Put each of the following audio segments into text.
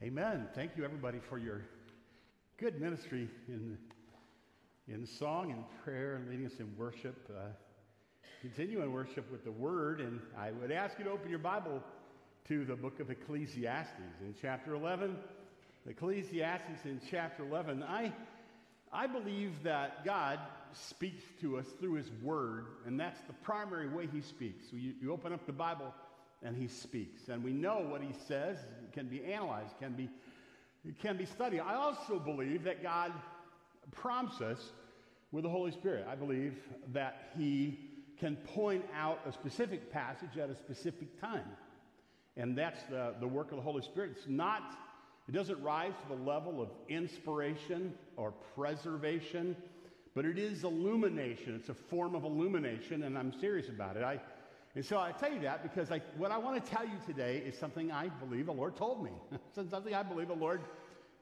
Amen. Thank you, everybody, for your good ministry in, in song and prayer and leading us in worship. Uh, continue in worship with the Word, and I would ask you to open your Bible to the book of Ecclesiastes in chapter 11. Ecclesiastes in chapter 11. I, I believe that God speaks to us through His Word, and that's the primary way He speaks. So you, you open up the Bible and he speaks. And we know what he says can be analyzed, can be, can be studied. I also believe that God prompts us with the Holy Spirit. I believe that he can point out a specific passage at a specific time. And that's the, the work of the Holy Spirit. It's not, it doesn't rise to the level of inspiration or preservation, but it is illumination. It's a form of illumination, and I'm serious about it. I, and so I tell you that because I, what I want to tell you today is something I believe the Lord told me. something I believe the Lord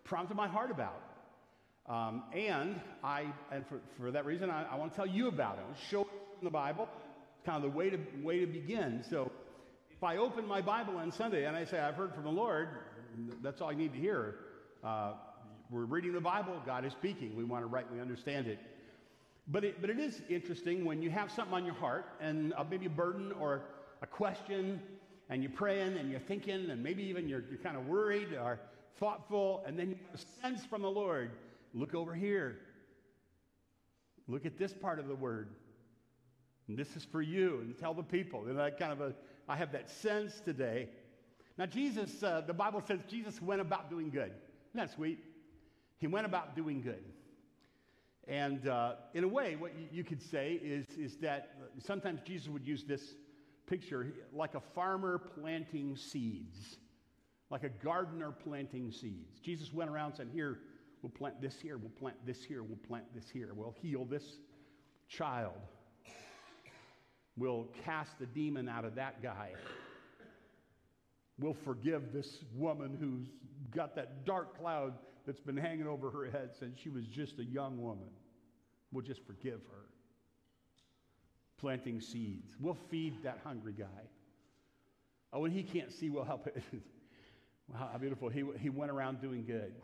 prompted my heart about. Um, and I, and for, for that reason, I, I, want to tell you about it. Show it in the Bible. Kind of the way to, way to begin. So if I open my Bible on Sunday and I say, I've heard from the Lord, that's all I need to hear. Uh, we're reading the Bible, God is speaking. We want to rightly understand it. But it, but it is interesting when you have something on your heart and uh, maybe a burden or a question, and you're praying and you're thinking, and maybe even you're, you're kind of worried or thoughtful, and then you have a sense from the Lord look over here. Look at this part of the word. And this is for you, and tell the people. And I kind of a, I have that sense today. Now, Jesus, uh, the Bible says Jesus went about doing good. Isn't that sweet? He went about doing good. And uh, in a way, what you could say is, is that sometimes Jesus would use this picture like a farmer planting seeds, like a gardener planting seeds. Jesus went around said, Here, we'll plant this here, we'll plant this here, we'll plant this here, we'll heal this child, we'll cast the demon out of that guy. We'll forgive this woman who's got that dark cloud that's been hanging over her head since she was just a young woman. We'll just forgive her. Planting seeds. We'll feed that hungry guy. Oh, and he can't see, we'll help it. wow, how beautiful. He, he went around doing good.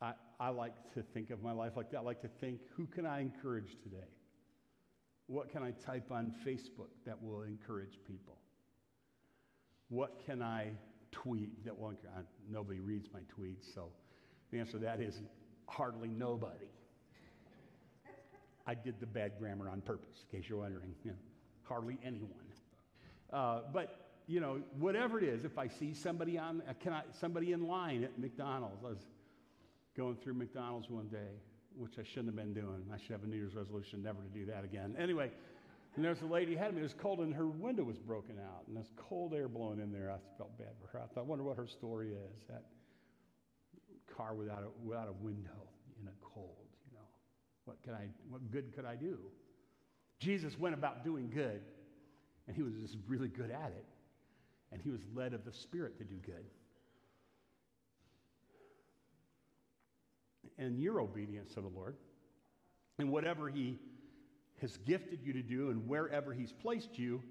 I, I like to think of my life like that. I like to think, who can I encourage today? What can I type on Facebook that will encourage people? What can I tweet that won't? Nobody reads my tweets, so the answer to that is hardly nobody. I did the bad grammar on purpose, in case you're wondering. Hardly anyone. Uh, but you know, whatever it is, if I see somebody on, uh, can I, somebody in line at McDonald's, I was going through McDonald's one day, which I shouldn't have been doing. I should have a New Year's resolution never to do that again. Anyway, and there's a lady of me. It was cold, and her window was broken out, and there's cold air blowing in there. I felt bad for her. I thought, I wonder what her story is. That car without a, without a window in a cold, you know. What could I? What good could I do? Jesus went about doing good, and he was just really good at it, and he was led of the Spirit to do good. And your obedience to the Lord, and whatever he has gifted you to do and wherever He's placed you,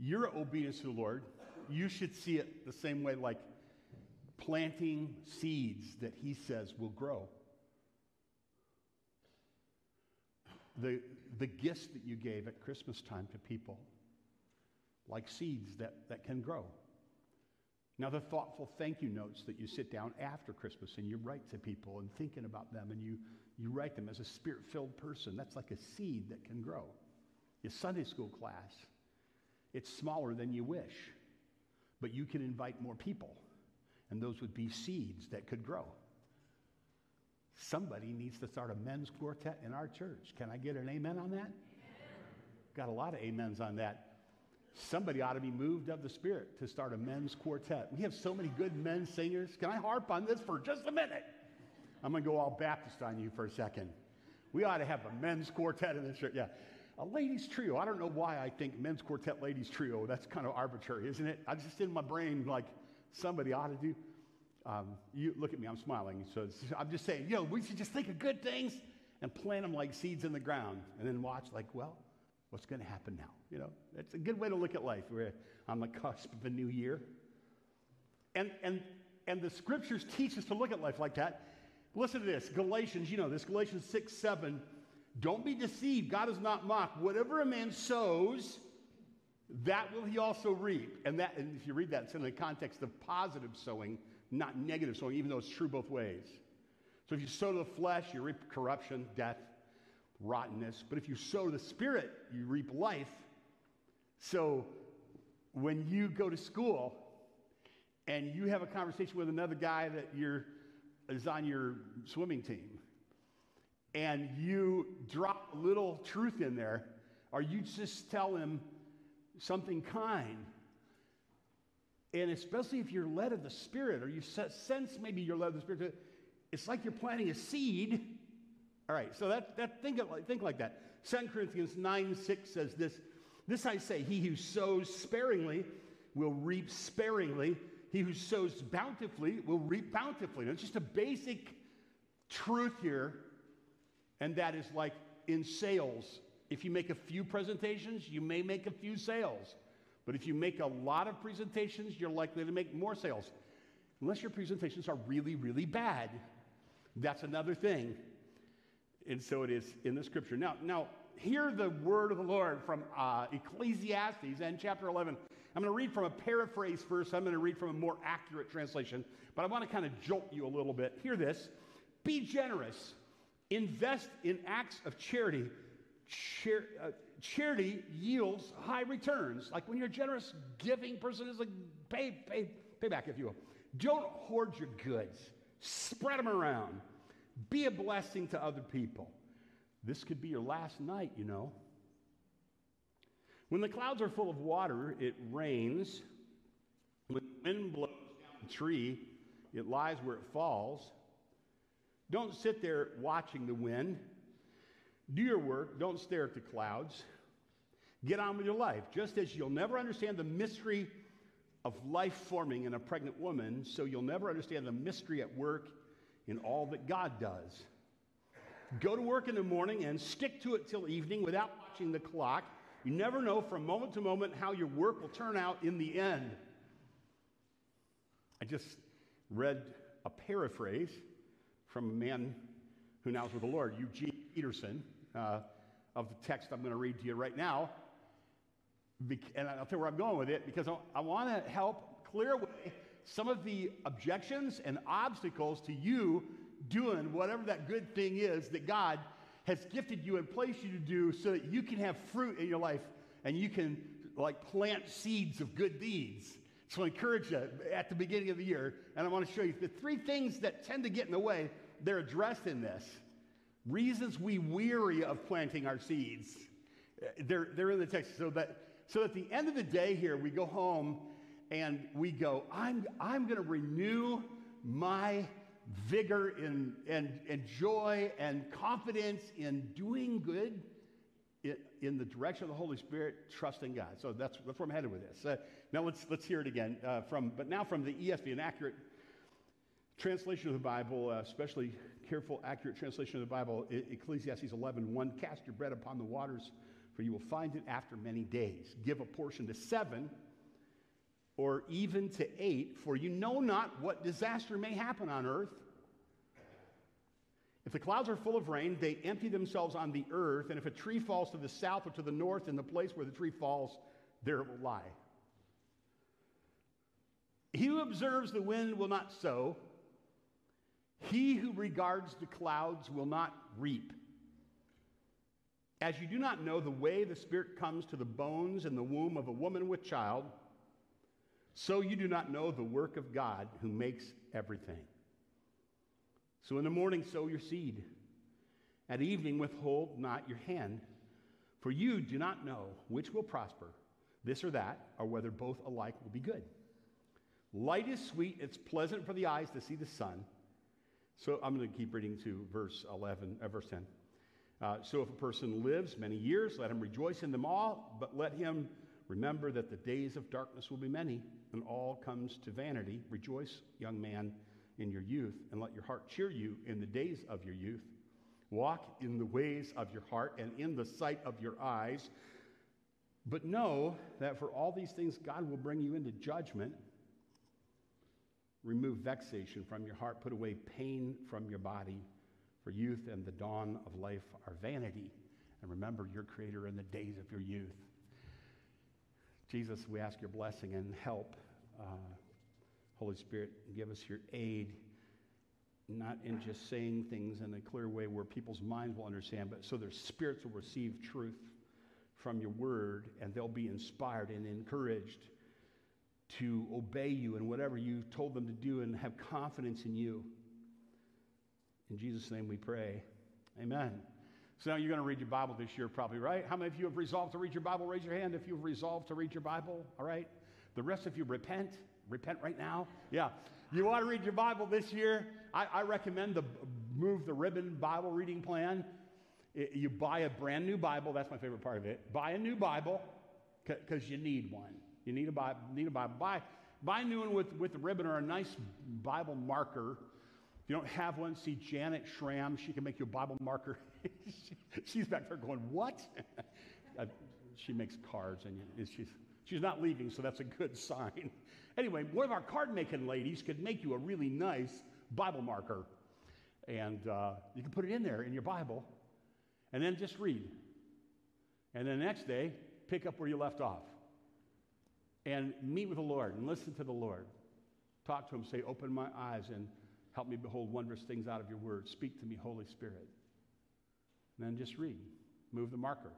your obedience to the Lord, you should see it the same way like planting seeds that He says will grow. The, the gifts that you gave at Christmas time to people, like seeds that, that can grow. Now, the thoughtful thank you notes that you sit down after Christmas and you write to people and thinking about them and you, you write them as a spirit filled person, that's like a seed that can grow. Your Sunday school class, it's smaller than you wish, but you can invite more people, and those would be seeds that could grow. Somebody needs to start a men's quartet in our church. Can I get an amen on that? Amen. Got a lot of amens on that. Somebody ought to be moved of the Spirit to start a men's quartet. We have so many good men singers. Can I harp on this for just a minute? I'm going to go all Baptist on you for a second. We ought to have a men's quartet in this church. Yeah. A ladies' trio. I don't know why I think men's quartet, ladies' trio. That's kind of arbitrary, isn't it? I just in my brain, like, somebody ought to do. Um, you look at me, I'm smiling. So I'm just saying, you know, we should just think of good things and plant them like seeds in the ground and then watch, like, well, What's going to happen now? You know, it's a good way to look at life. We're on the cusp of a new year. And, and and the scriptures teach us to look at life like that. Listen to this Galatians, you know this, Galatians 6 7. Don't be deceived. God is not mocked. Whatever a man sows, that will he also reap. And that, and if you read that, it's in the context of positive sowing, not negative sowing, even though it's true both ways. So if you sow to the flesh, you reap corruption, death, rottenness. But if you sow to the spirit, you reap life. So when you go to school and you have a conversation with another guy that you're, is on your swimming team, and you drop a little truth in there, or you just tell him something kind, and especially if you're led of the Spirit, or you sense maybe you're led of the Spirit, it's like you're planting a seed. All right, so that, that think, of, think like that. 2 Corinthians 9 6 says this This I say, he who sows sparingly will reap sparingly, he who sows bountifully will reap bountifully. Now, it's just a basic truth here and that is like in sales. If you make a few presentations, you may make a few sales. But if you make a lot of presentations, you're likely to make more sales. Unless your presentations are really, really bad. That's another thing. And so it is in the scripture. Now, now hear the word of the Lord from uh, Ecclesiastes and chapter 11. I'm going to read from a paraphrase first. I'm going to read from a more accurate translation, but I want to kind of jolt you a little bit. Hear this Be generous Invest in acts of charity. Char- uh, charity yields high returns. Like when you're a generous, giving person is like pay, pay, pay back, if you will. Don't hoard your goods. Spread them around. Be a blessing to other people. This could be your last night, you know. When the clouds are full of water, it rains. When the wind blows down the tree, it lies where it falls. Don't sit there watching the wind. Do your work. Don't stare at the clouds. Get on with your life. Just as you'll never understand the mystery of life forming in a pregnant woman, so you'll never understand the mystery at work in all that God does. Go to work in the morning and stick to it till evening without watching the clock. You never know from moment to moment how your work will turn out in the end. I just read a paraphrase from a man who now is with the Lord, Eugene Peterson, uh, of the text I'm going to read to you right now. And I'll tell you where I'm going with it because I want to help clear away some of the objections and obstacles to you doing whatever that good thing is that God has gifted you and placed you to do so that you can have fruit in your life and you can like plant seeds of good deeds. So I encourage you at the beginning of the year, and I want to show you the three things that tend to get in the way they're addressed in this. Reasons we weary of planting our seeds. They're, they're in the text. So that, so at the end of the day here, we go home and we go, I'm, I'm going to renew my vigor and, and, and joy and confidence in doing good in, in the direction of the Holy Spirit, trusting God. So that's, that's where I'm headed with this. Uh, now let's, let's hear it again. Uh, from, but now from the ESV, an accurate translation of the Bible, uh, especially careful, accurate translation of the Bible, Ecclesiastes 11, 1, cast your bread upon the waters, for you will find it after many days. Give a portion to seven, or even to eight, for you know not what disaster may happen on earth. If the clouds are full of rain, they empty themselves on the earth, and if a tree falls to the south or to the north, in the place where the tree falls, there it will lie. He who observes the wind will not sow he who regards the clouds will not reap. As you do not know the way the Spirit comes to the bones in the womb of a woman with child, so you do not know the work of God who makes everything. So in the morning, sow your seed. At evening, withhold not your hand, for you do not know which will prosper, this or that, or whether both alike will be good. Light is sweet, it's pleasant for the eyes to see the sun so I'm going to keep reading to verse 11, uh, verse 10. Uh, so if a person lives many years, let him rejoice in them all, but let him remember that the days of darkness will be many, and all comes to vanity. Rejoice, young man, in your youth, and let your heart cheer you in the days of your youth. Walk in the ways of your heart and in the sight of your eyes. But know that for all these things, God will bring you into judgment. remove vexation from your heart, put away pain from your body, for youth and the dawn of life are vanity. And remember your Creator in the days of your youth. Jesus, we ask your blessing and help. Uh, Holy Spirit, give us your aid, not in just saying things in a clear way where people's minds will understand, but so their spirits will receive truth from your word and they'll be inspired and encouraged to obey you in whatever you told them to do and have confidence in you. In Jesus' name we pray. Amen. So now you're going to read your Bible this year, probably, right? How many of you have resolved to read your Bible? Raise your hand if you've resolved to read your Bible, all right? The rest of you repent. Repent right now. Yeah. You want to read your Bible this year? I, I recommend the Move the Ribbon Bible reading plan. It, you buy a brand new Bible. That's my favorite part of it. Buy a new Bible because you need one. You need a Bible. Need a Bible. Buy, buy a new one with, with a ribbon or a nice Bible marker. If you don't have one, see Janet Schramm. She can make you a Bible marker. she's back there going, What? uh, she makes cards, and she's, she's not leaving, so that's a good sign. anyway, one of our card making ladies could make you a really nice Bible marker. And uh, you can put it in there in your Bible, and then just read. And then the next day, pick up where you left off. And meet with the Lord and listen to the Lord. Talk to Him, say, Open my eyes and help me behold wondrous things out of your word. Speak to me, Holy Spirit. And then just read. Move the marker.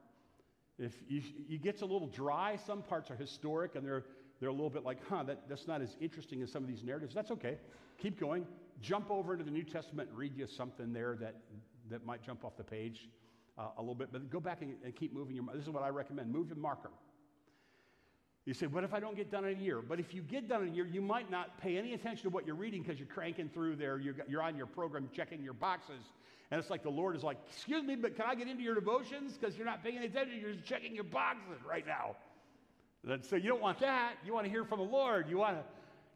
If you, it gets a little dry, some parts are historic and they're, they're a little bit like, huh, that, that's not as interesting as some of these narratives. That's okay. Keep going. Jump over into the New Testament and read you something there that, that might jump off the page uh, a little bit. But go back and, and keep moving your This is what I recommend move your marker. You say, what if I don't get done in a year? But if you get done in a year, you might not pay any attention to what you're reading because you're cranking through there. You're, you're on your program checking your boxes. And it's like the Lord is like, excuse me, but can I get into your devotions? Because you're not paying attention. You're just checking your boxes right now. And So you don't want that. You want to hear from the Lord. You want to,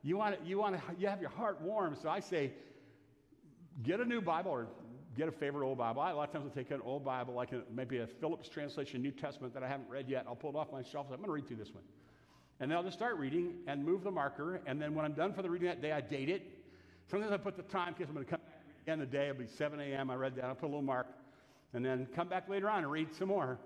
you want to, you want to, you have your heart warm. So I say, get a new Bible or get a favorite old Bible. I, a lot of times I'll take an old Bible, like a, maybe a Phillips translation, New Testament that I haven't read yet. I'll pull it off my shelf. I'm going to read through this one. And then I'll just start reading and move the marker. And then when I'm done for the reading that day, I date it. Sometimes I put the time because I'm going to come again the day. It'll be 7 a.m. I read that. I'll put a little mark. And then come back later on and read some more.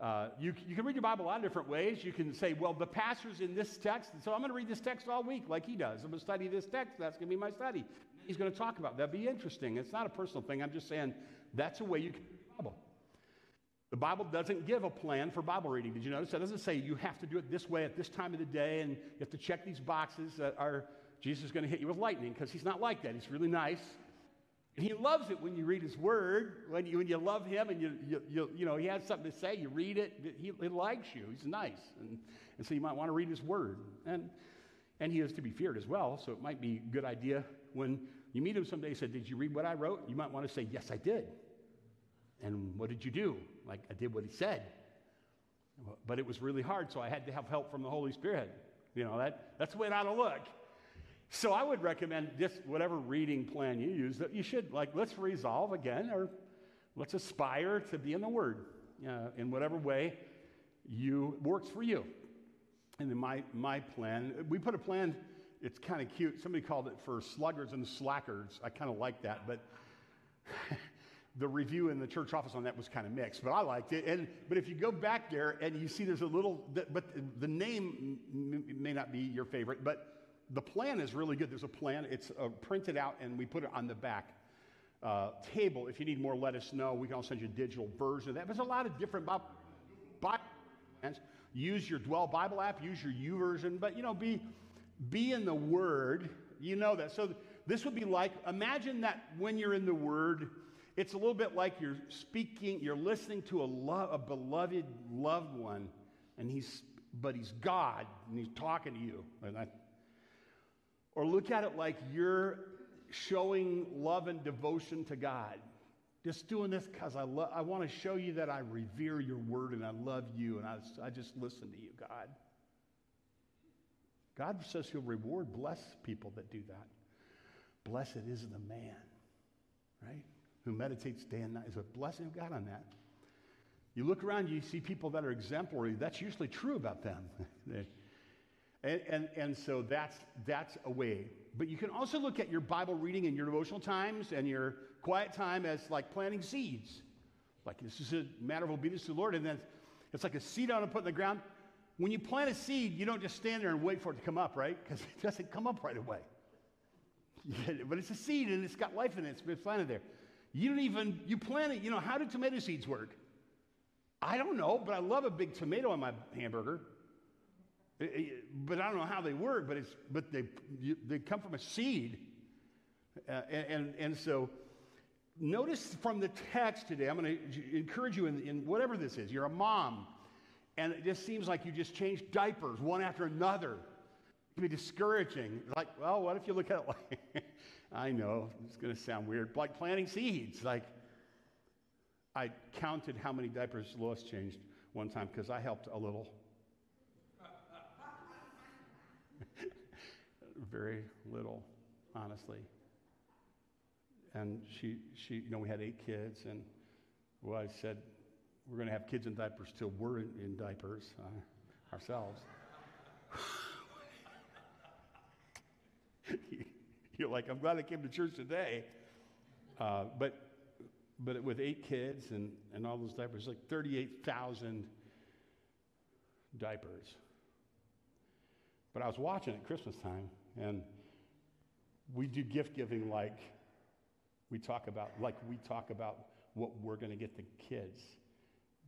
Uh, you, you can read your Bible a lot of different ways. You can say, well, the pastor's in this text, so I'm going to read this text all week like he does. I'm going to study this text. That's going to be my study. He's going to talk about. That'd be interesting. It's not a personal thing. I'm just saying that's a way you can read the Bible. The Bible doesn't give a plan for Bible reading. Did you notice? It doesn't say you have to do it this way at this time of the day and you have to check these boxes that are, Jesus is going to hit you with lightning because he's not like that. He's really nice. He loves it when you read his word, when you, when you love him and you, you, you, you know, he has something to say, you read it, he, he likes you. He's nice. And, and so you might want to read his word. And, and he is to be feared as well, so it might be a good idea when you meet him someday, say, Did you read what I wrote? You might want to say, Yes, I did. And what did you do? Like, I did what he said. But it was really hard, so I had to have help from the Holy Spirit. You know, that, that's the way it ought to look. So I would recommend just whatever reading plan you use, that you should, like, let's resolve again, or let's aspire to be in the Word uh, in whatever way you works for you. And in my, my plan, we put a plan, it's kind of cute. Somebody called it for sluggards and slackers. I kind of like that, but the review in the church office on that was kind of mixed, but I liked it. And but if you go back there and you see there's a little, but the name may not be your favorite, but the plan is really good. There's a plan. It's uh, printed out, and we put it on the back uh, table. If you need more, let us know. We can also send you a digital version of that. There's a lot of different Bible. Use your Dwell Bible app. Use your YouVersion. but you know, be be in the Word. You know that. So this would be like imagine that when you're in the Word it's a little bit like you're speaking, you're listening to a, lo- a beloved loved one, and he's, but he's God, and he's talking to you. Or look at it like you're showing love and devotion to God. Just doing this because I, lo- I want to show you that I revere your word and I love you, and I, I just listen to you, God. God says he'll reward, bless people that do that. Blessed is the man, right? who meditates day and night. Is a blessing of God on that. You look around, you see people that are exemplary. That's usually true about them. and, and, and so that's, that's a way. but you can also look at your Bible reading and your devotional times and your quiet time as like planting seeds. Like this is a matter of obedience to the Lord, and then it's like a seed on and put in the ground. When you plant a seed, you don't just stand there and wait for it to come up, right? Because it doesn't come up right away. but it's a seed and it's got life in it. It's been planted there. You don't even, you plant it. You know, how do tomato seeds work? I don't know, but I love a big tomato on my hamburger. But I don't know how they work, but, it's, but they, you, they come from a seed. Uh, and, and, and, so notice from the text today, I'm going to encourage you in, in whatever this is. You're a mom, and it just seems like you just change diapers one after another. It can be discouraging. Like, well, what if you look at it like, I know, it's going to sound weird, like planting seeds. Like, I counted how many diapers Lois changed one time because I helped a little. Very little, honestly. And she, she, you know, we had eight kids, and well, I said, we're going to have kids in diapers till we're in, in diapers uh, ourselves. You're like, I'm glad I came to church today. Uh, but but with eight kids and, and all those diapers, like 38,000 diapers. But I was watching at Christmas time, and we do gift giving like we talk about, like we talk about what we're going to get the kids.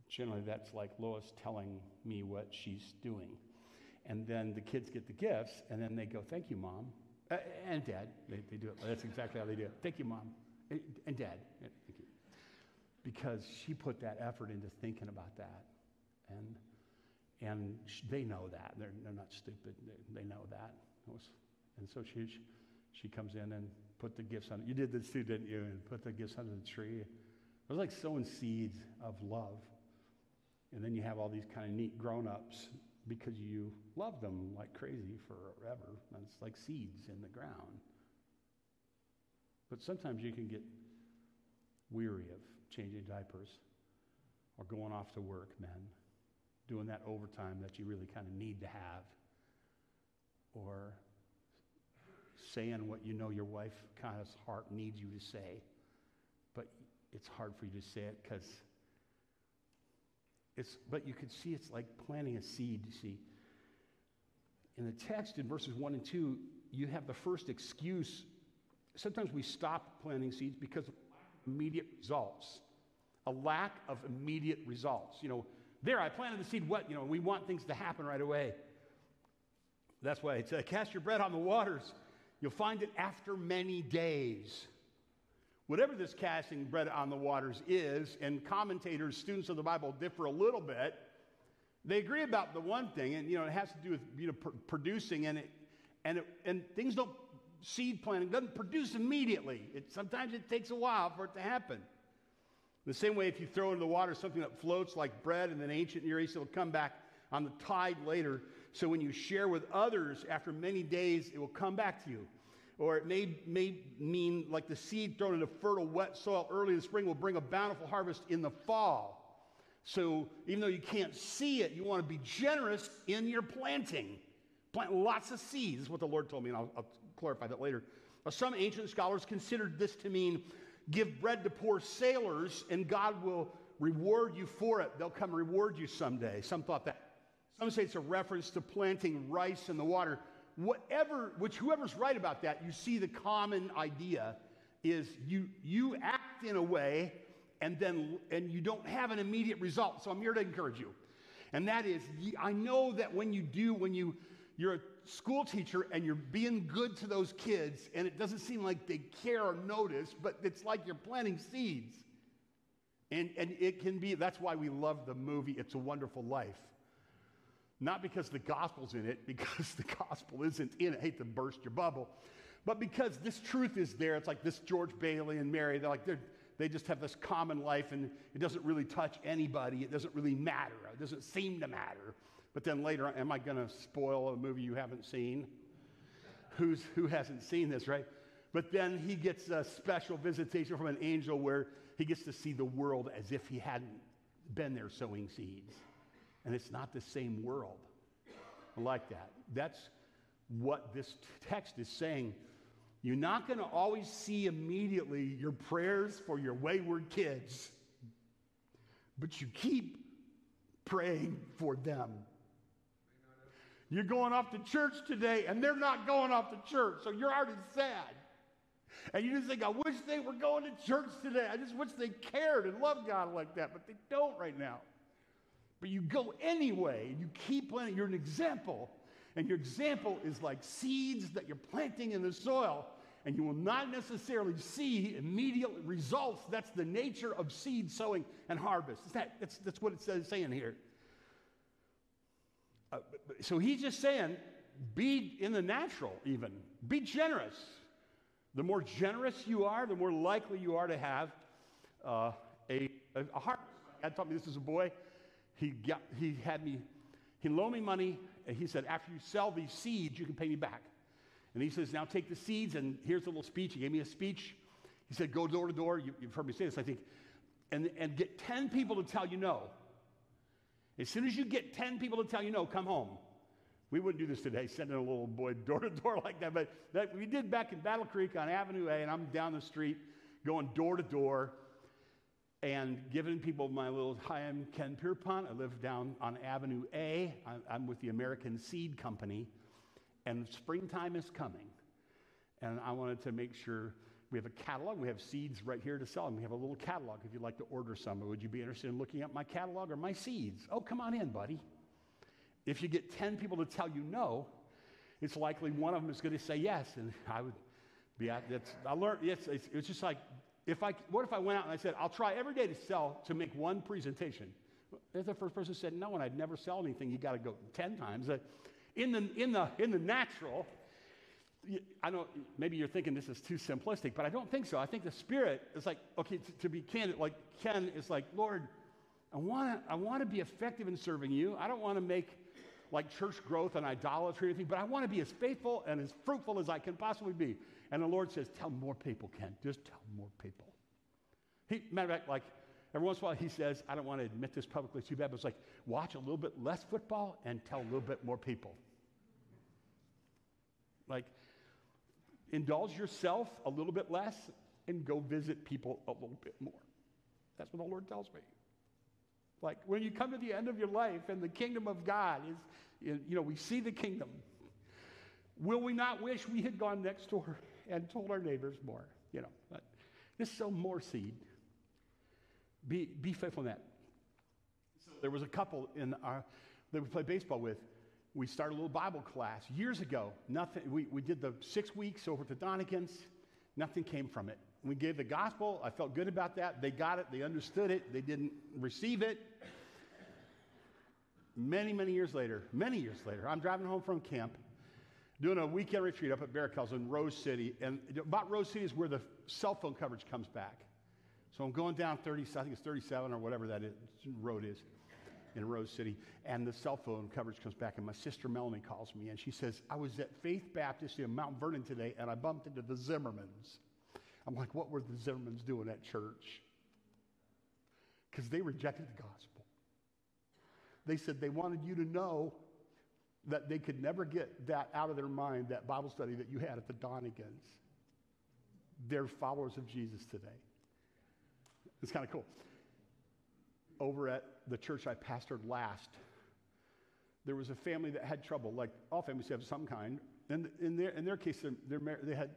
Generally, that's like Lois telling me what she's doing. And then the kids get the gifts, and then they go, Thank you, mom. Uh, and dad. They, they do it. That's exactly how they do it. Thank you, mom. And dad. Thank you because she put that effort into thinking about that. And, and they know that. They're, they're not stupid. They, they know that. Was, and so she, she comes in and put the gifts on. You did this too, didn't you? And put the gifts under the tree. It was like sowing seeds of love. And then you have all these kind of neat grown ups because you love them like crazy forever. And it's like seeds in the ground. But sometimes you can get weary of changing diapers or going off to work, men, doing that overtime that you really kind of need to have, or saying what you know your wife kind of heart needs you to say, but it's hard for you to say it because it's, but you can see it's like planting a seed, you see. In the text in verses 1 and 2, you have the first excuse. Sometimes we stop planting seeds because of immediate results, a lack of immediate results. You know, there, I planted the seed, what? You know, we want things to happen right away. That's why it's uh, cast your bread on the waters. You'll find it after many days. Whatever this casting bread on the waters is, and commentators, students of the Bible differ a little bit. They agree about the one thing, and you know, it has to do with you know, pr- producing, and it, and it, and things don't seed planting doesn't produce immediately. It, sometimes it takes a while for it to happen. The same way, if you throw into the water something that floats like bread in an ancient Near East, it'll come back on the tide later. So when you share with others after many days, it will come back to you. Or it may, may mean like the seed thrown into fertile, wet soil early in the spring will bring a bountiful harvest in the fall. So even though you can't see it, you want to be generous in your planting. Plant lots of seeds, is what the Lord told me, and I'll, I'll clarify that later. Now, some ancient scholars considered this to mean give bread to poor sailors and God will reward you for it. They'll come reward you someday. Some thought that. Some say it's a reference to planting rice in the water. Whatever, which whoever's right about that, you see the common idea is you you act in a way and then and you don't have an immediate result. So I'm here to encourage you. And that is I know that when you do when you you're a school teacher and you're being good to those kids, and it doesn't seem like they care or notice, but it's like you're planting seeds. And, and it can be, that's why we love the movie It's a Wonderful Life. Not because the gospel's in it, because the gospel isn't in it. I hate to burst your bubble. But because this truth is there, it's like this George Bailey and Mary, they're like, they're, they just have this common life and it doesn't really touch anybody. It doesn't really matter. It doesn't seem to matter. But then later, am I going to spoil a movie you haven't seen? Who's, who hasn't seen this, right? But then he gets a special visitation from an angel where he gets to see the world as if he hadn't been there sowing seeds. And it's not the same world. I like that. That's what this text is saying. You're not going to always see immediately your prayers for your wayward kids, but you keep praying for them. You're going off to church today, and they're not going off to church, so you're already sad. And you just think, I wish they were going to church today. I just wish they cared and loved God like that, but they don't right now. But you go anyway, and you keep planting. You're an example. And your example is like seeds that you're planting in the soil, and you will not necessarily see immediate results. That's the nature of seed sowing and harvest. That, that's, that's what it says saying here. Uh, so he's just saying, be in the natural, even. Be generous. The more generous you are, the more likely you are to have uh, a, a, heart. God taught me this as a boy. He, got, he had me, he loaned me money, and he said, after you sell these seeds, you can pay me back. And he says, now take the seeds, and here's a little speech. He gave me a speech. He said, go door to door. You, have heard me say this, I think. And, and get 10 people to tell you no. As soon as you get 10 people to tell you no, come home. We wouldn't do this today, sending a little boy door to door like that, but that we did back in Battle Creek on Avenue A, and I'm down the street going door to door and giving people my little, hi, I'm Ken Pierpont. I live down on Avenue A. I'm with the American Seed Company, and springtime is coming. And I wanted to make sure we have a catalog. We have seeds right here to sell, and we have a little catalog if you'd like to order some. Would you be interested in looking at my catalog or my seeds? Oh, come on in, buddy. If you get 10 people to tell you no, it's likely one of them is going to say yes. And I would be at that's, I learned, it's, it's, it's just like if I, what if I went out and I said, I'll try every day to sell, to make one presentation? If the first person said no, and I'd never sell anything, you got to go 10 times. Uh, in, the, in, the, in the natural, I know maybe you're thinking this is too simplistic, but I don't think so. I think the Spirit is like, okay, to, to be candid, like Ken is like, Lord, I want to I wanna be effective in serving you. I don't want to make like church growth and idolatry or anything, but I want to be as faithful and as fruitful as I can possibly be. And the Lord says, Tell more people, Ken. Just tell more people. He, matter of fact, like every once in a while, he says, I don't want to admit this publicly too bad, but it's like, watch a little bit less football and tell a little bit more people. Like, indulge yourself a little bit less and go visit people a little bit more. That's what the Lord tells me. Like when you come to the end of your life and the kingdom of God is, you know, we see the kingdom. Will we not wish we had gone next door and told our neighbors more? You know, but just sow more seed. Be, be faithful in that. So there was a couple in our, that we played baseball with. We started a little Bible class years ago. Nothing, we, we did the six weeks over to Donnegan's. Nothing came from it. We gave the gospel. I felt good about that. They got it. They understood it. They didn't receive it. Many, many years later, many years later, I'm driving home from camp, doing a weekend retreat up at Barakel in Rose City. And about Rose City is where the cell phone coverage comes back. So I'm going down 30, I think it's 37 or whatever that is, road is in Rose City, and the cell phone coverage comes back, and my sister Melanie calls me, and she says, I was at Faith Baptist in Mount Vernon today, and I bumped into the Zimmermans. I'm like, what were the Zimmermans doing at church? Because they rejected the gospel. They said they wanted you to know that they could never get that out of their mind, that Bible study that you had at the Donnegans. They're followers of Jesus today. It's kind of cool. Over at the church I pastored last, there was a family that had trouble, like all families have some kind. And in their, in their case, they had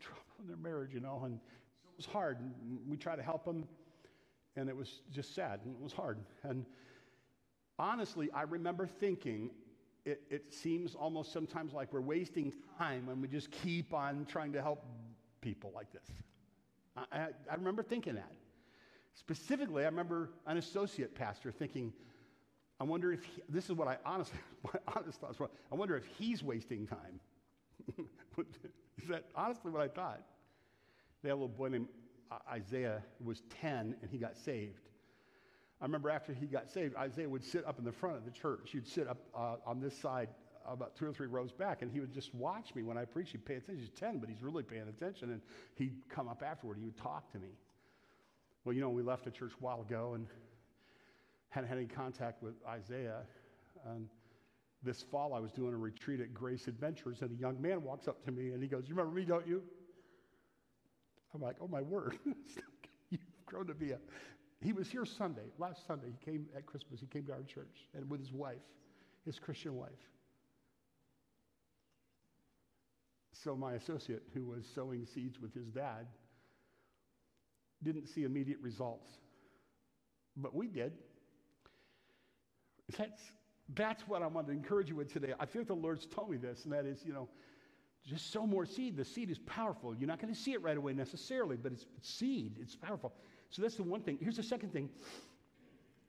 trouble in their marriage, you know, and it was hard. And we tried to help them, and it was just sad, and it was hard. And honestly, I remember thinking, it, it seems almost sometimes like we're wasting time when we just keep on trying to help people like this. I, I, I remember thinking that. Specifically, I remember an associate pastor thinking, I wonder if he, this is what I honestly, my honest thoughts were. I wonder if he's wasting time. is that honestly what I thought? They had a little boy named Isaiah was 10 and he got saved. I remember after he got saved, Isaiah would sit up in the front of the church. He'd sit up uh, on this side about two or three rows back, and he would just watch me when I preached. He'd pay attention. He's 10, but he's really paying attention. And he'd come up afterward. He would talk to me. Well, you know, we left the church a while ago and hadn't had any contact with Isaiah. And this fall, I was doing a retreat at Grace Adventures, and a young man walks up to me and he goes, You remember me, don't you? I'm like, Oh my word. You've grown to be a. He was here Sunday, last Sunday. He came at Christmas. He came to our church and with his wife, his Christian wife. So, my associate, who was sowing seeds with his dad, didn't see immediate results. But we did. That's, that's what I want to encourage you with today. I feel the Lord's told me this, and that is, you know, just sow more seed. The seed is powerful. You're not going to see it right away necessarily, but it's, it's seed. It's powerful. So that's the one thing. Here's the second thing.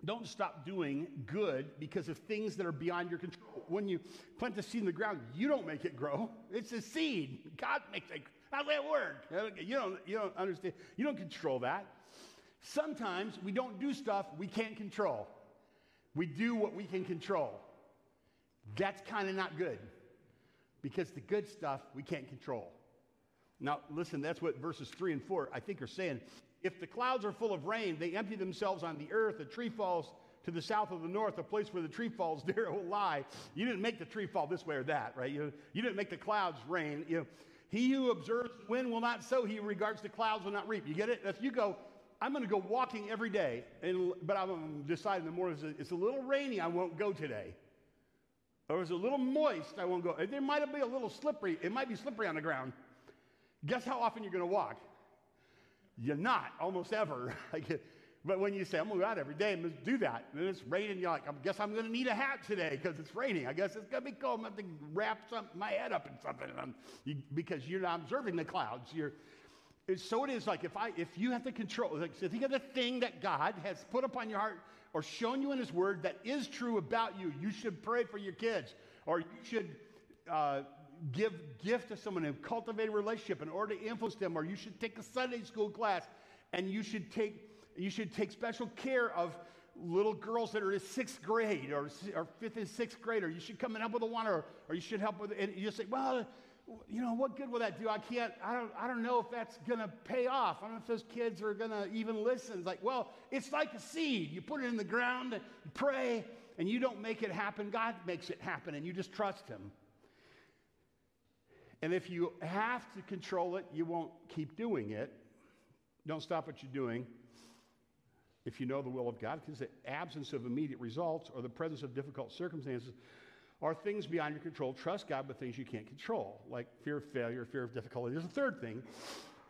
Don't stop doing good because of things that are beyond your control. When you plant the seed in the ground, you don't make it grow. It's a seed. God makes it. How's that work? You don't, you don't understand. You don't control that. Sometimes we don't do stuff we can't control. We do what we can control. That's kind of not good because the good stuff we can't control. Now, listen, that's what verses 3 and 4 I think are saying. If the clouds are full of rain, they empty themselves on the earth. A tree falls to the south of the north, a place where the tree falls, there it will lie. You didn't make the tree fall this way or that, right? You, you didn't make the clouds rain. You he who observes wind will not sow, he regards the clouds will not reap. You get it? If you go, I'm going to go walking every day, and, but I'm deciding in the morning it's a little rainy, I won't go today. Or it's a little moist, I won't go. There might be a little slippery, it might be slippery on the ground. Guess how often you're going to walk? You're not, almost ever. but when you say, I'm going to go out every day and do that, and it's raining, you're like, I guess I'm going to need a hat today because it's raining. I guess it's going to be cold. I'm going to wrap some, my head up in something you, because you're not observing the clouds. You're, so it is like if I if you have to control like so think of the thing that God has put upon your heart or shown you in His Word that is true about you. You should pray for your kids, or you should uh, give gift to someone and cultivate a relationship in order to influence them, or you should take a Sunday school class and you should take you should take special care of little girls that are in sixth grade or, or fifth and sixth grade, or you should come and help with the one, or, or you should help with, and you say, well, you know, what good will that do? I can't, I don't, I don't know if that's going to pay off. I don't know if those kids are going to even listen. It's like, well, it's like a seed. You put it in the ground, you pray, and you don't make it happen. God makes it happen, and you just trust Him. And if you have to control it, you won't keep doing it. Don't stop what you're doing if you know the will of God, because the absence of immediate results or the presence of difficult circumstances are things beyond your control. Trust God with things you can't control, like fear of failure, fear of difficulty. There's a third thing.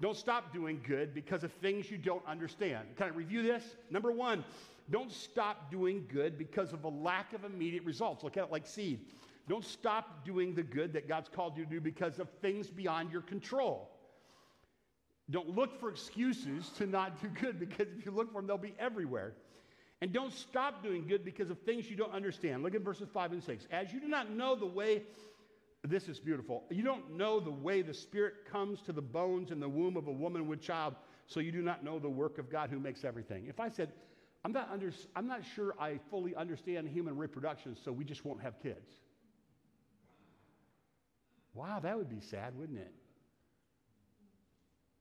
Don't stop doing good because of things you don't understand. Can I review this? Number one, don't stop doing good because of a lack of immediate results. Look at it like seed. Don't stop doing the good that God's called you to do because of things beyond your control. Don't look for excuses to not do good because if you look for them, they'll be everywhere. And don't stop doing good because of things you don't understand. Look at verses 5 and 6. As you do not know the way, this is beautiful. You don't know the way the Spirit comes to the bones in the womb of a woman with child, so you do not know the work of God who makes everything. If I said, I'm not, under, I'm not sure I fully understand human reproduction, so we just won't have kids. Wow, that would be sad, wouldn't it?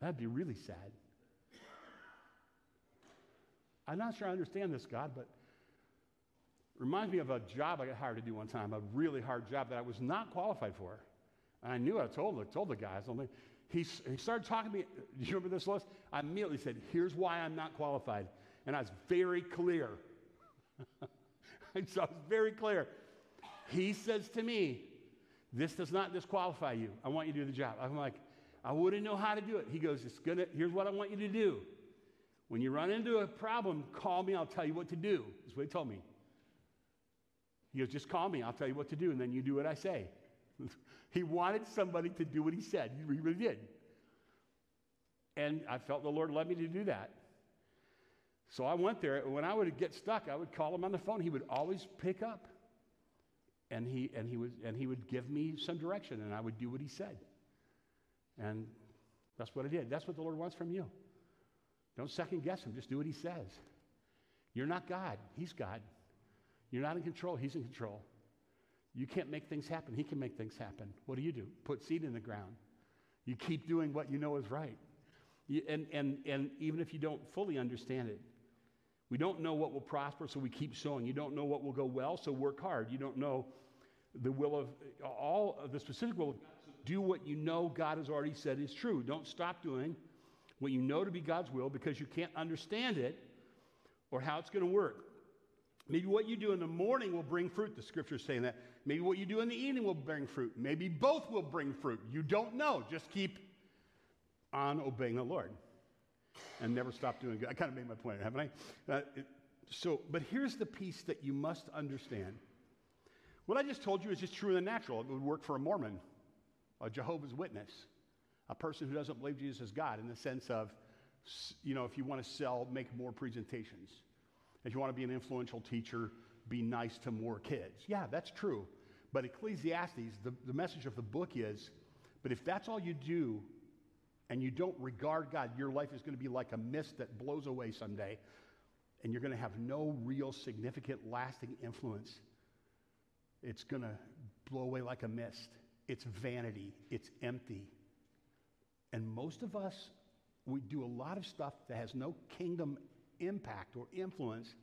That'd be really sad. I'm not sure I understand this, God, but it reminds me of a job I got hired to do one time, a really hard job that I was not qualified for. And I knew I told, told the guys. Only he, he started talking to me. Do you remember this, Lois? I immediately said, Here's why I'm not qualified. And I was very clear. so I was very clear. He says to me, This does not disqualify you. I want you to do the job. I'm like, I wouldn't know how to do it. He goes, It's gonna, here's what I want you to do. When you run into a problem, call me, I'll tell you what to do. That's what he told me. He goes, just call me, I'll tell you what to do, and then you do what I say. he wanted somebody to do what he said. He really did. And I felt the Lord led me to do that. So I went there. When I would get stuck, I would call him on the phone. He would always pick up. And he, and, he would, and he would give me some direction, and I would do what he said. And that's what I did. That's what the Lord wants from you. Don't second guess him. Just do what he says. You're not God. He's God. You're not in control. He's in control. You can't make things happen. He can make things happen. What do you do? Put seed in the ground. You keep doing what you know is right. You, and, and, and even if you don't fully understand it, we don't know what will prosper, so we keep sowing. You don't know what will go well, so work hard. You don't know the will of all of the specific will of God. Do what you know God has already said is true. Don't stop doing what you know to be God's will because you can't understand it or how it's going to work. Maybe what you do in the morning will bring fruit. The scripture is saying that. Maybe what you do in the evening will bring fruit. Maybe both will bring fruit. You don't know. Just keep on obeying the Lord and never stop doing good. I kind of made my point, haven't I? Uh, it, so, but here's the piece that you must understand. What I just told you is just true in the natural. It would work for a Mormon, a Jehovah's Witness, a person who doesn't believe Jesus is God in the sense of, you know, if you want to sell, make more presentations. If you want to be an influential teacher, be nice to more kids. Yeah, that's true. But Ecclesiastes, the, the message of the book is, but if that's all you do and you don't regard God, your life is going to be like a mist that blows away someday, and you're going to have no real significant, lasting influence. It's going to blow away like a mist. It's vanity, it's empty. And most of us, we do a lot of stuff that has no kingdom impact or influence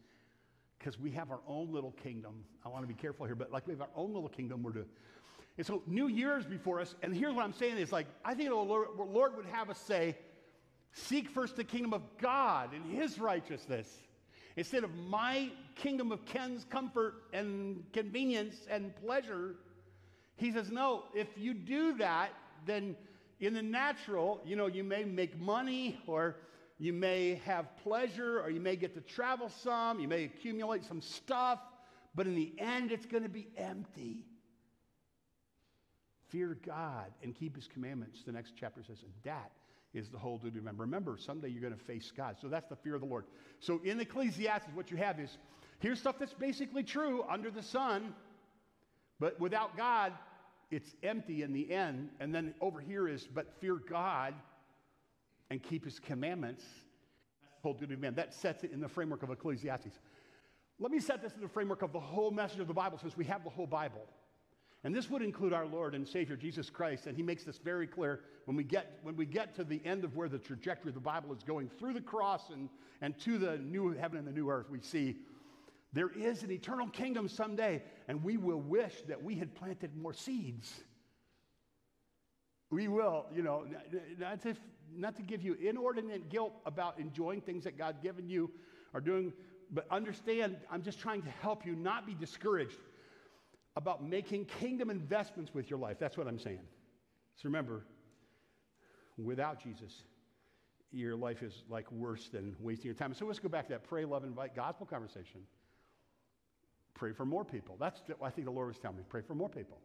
because we have our own little kingdom. I want to be careful here, but like we have our own little kingdom we're doing. And so New Year's before us, and here's what I'm saying is like, I think the Lord, Lord would have us say, seek first the kingdom of God and his righteousness. Instead of my kingdom of Ken's comfort and convenience and pleasure, he says, no, if you do that, then in the natural, you know, you may make money or you may have pleasure or you may get to travel some, you may accumulate some stuff, but in the end, it's going to be empty. Fear God and keep his commandments, the next chapter says, and that is the whole duty. Remember, remember, someday you're going to face God. So that's the fear of the Lord. So in Ecclesiastes, what you have is here's stuff that's basically true under the sun, but without God, it's empty in the end. And then over here is, but fear God and keep his commandments. That's the whole duty of man. That sets it in the framework of Ecclesiastes. Let me set this in the framework of the whole message of the Bible since we have the whole Bible. And this would include our Lord and Savior, Jesus Christ. And he makes this very clear when we get, when we get to the end of where the trajectory of the Bible is going through the cross and, and to the new heaven and the new earth, we see there is an eternal kingdom someday, and we will wish that we had planted more seeds. We will, you know, not to, not to give you inordinate guilt about enjoying things that God's given you or doing, but understand, I'm just trying to help you not be discouraged about making kingdom investments with your life. That's what I'm saying. So remember, without Jesus, your life is like worse than wasting your time. So let's go back to that pray, love, invite gospel conversation. Pray for more people. That's what I think the Lord was telling me. Pray for more people.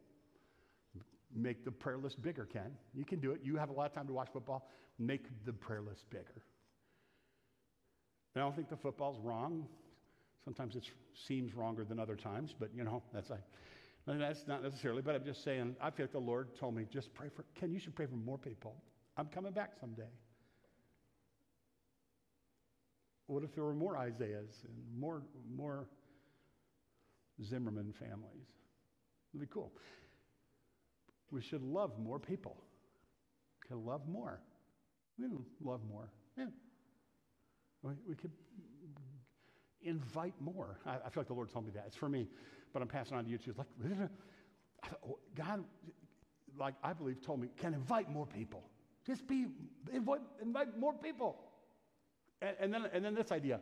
Make the prayer list bigger, Ken. You can do it. You have a lot of time to watch football. Make the prayer list bigger. I don't think the football's wrong. Sometimes it seems wronger than other times, but you know, that's like, that's not necessarily, but I'm just saying, I feel like the Lord told me, just pray for, Ken, you should pray for more people. I'm coming back someday. What if there were more Isaiahs and more, more Zimmerman families? It'd be cool. We should love more people. We could love more. We love more. Yeah. We, we could invite more. I, I, feel like the Lord told me that. It's for me but I'm passing on to you too. It's like, oh, God, like I believe, told me, can invite more people. Just be, invite, invite more people. And, and, then, and then this idea,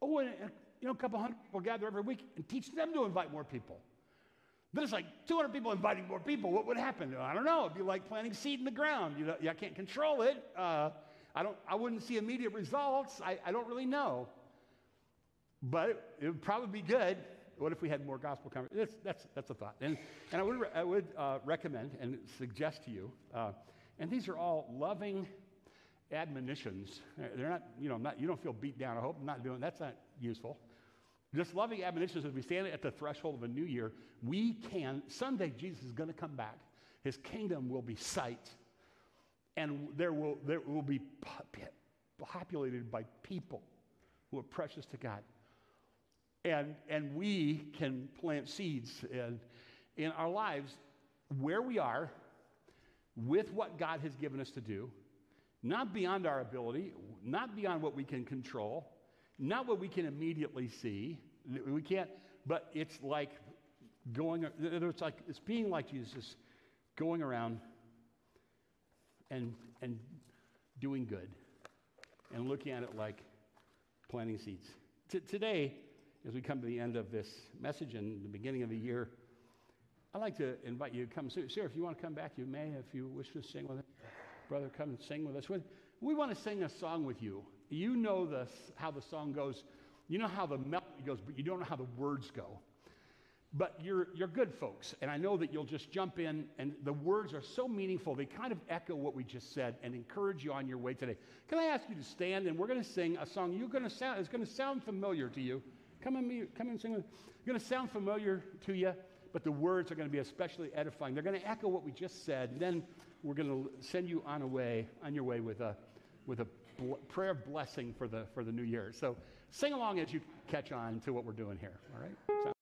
oh, and, and, you know, a couple hundred people gather every week and teach them to invite more people. Then it's like 200 people inviting more people. What would happen? I don't know. It'd be like planting seed in the ground. You know, I can't control it. Uh, I, don't, I wouldn't see immediate results. I, I don't really know. But it, it would probably be good what if we had more gospel conversations? That's, that's, a thought. And, and I would, I would uh, recommend and suggest to you, uh, and these are all loving admonitions. They're not, you know, not, you don't feel beat down. I hope I'm not doing that's not useful. Just loving admonitions as we stand at the threshold of a new year, we can, someday Jesus is going to come back. His kingdom will be sight, and there will, there will be populated by people who are precious to God and, and we can plant seeds in, in our lives where we are with what God has given us to do, not beyond our ability, not beyond what we can control, not what we can immediately see. We can't, but it's like going, it's like, it's being like Jesus, going around and, and doing good and looking at it like planting seeds. T- today, as we come to the end of this message and the beginning of the year, I'd like to invite you to come. Sarah, if you want to come back, you may. If you wish to sing with us, brother, come and sing with us. We want to sing a song with you. You know this, how the song goes. You know how the melody goes, but you don't know how the words go. But you're, you're good folks, and I know that you'll just jump in, and the words are so meaningful. They kind of echo what we just said and encourage you on your way today. Can I ask you to stand, and we're going to sing a song you're going to sound, it's going to sound familiar to you. Come and, come and sing. It's going to sound familiar to you, but the words are going to be especially edifying. They're going to echo what we just said. And then we're going to send you on, a way, on your way with a, with a bl- prayer blessing for the, for the new year. So sing along as you catch on to what we're doing here, all right? So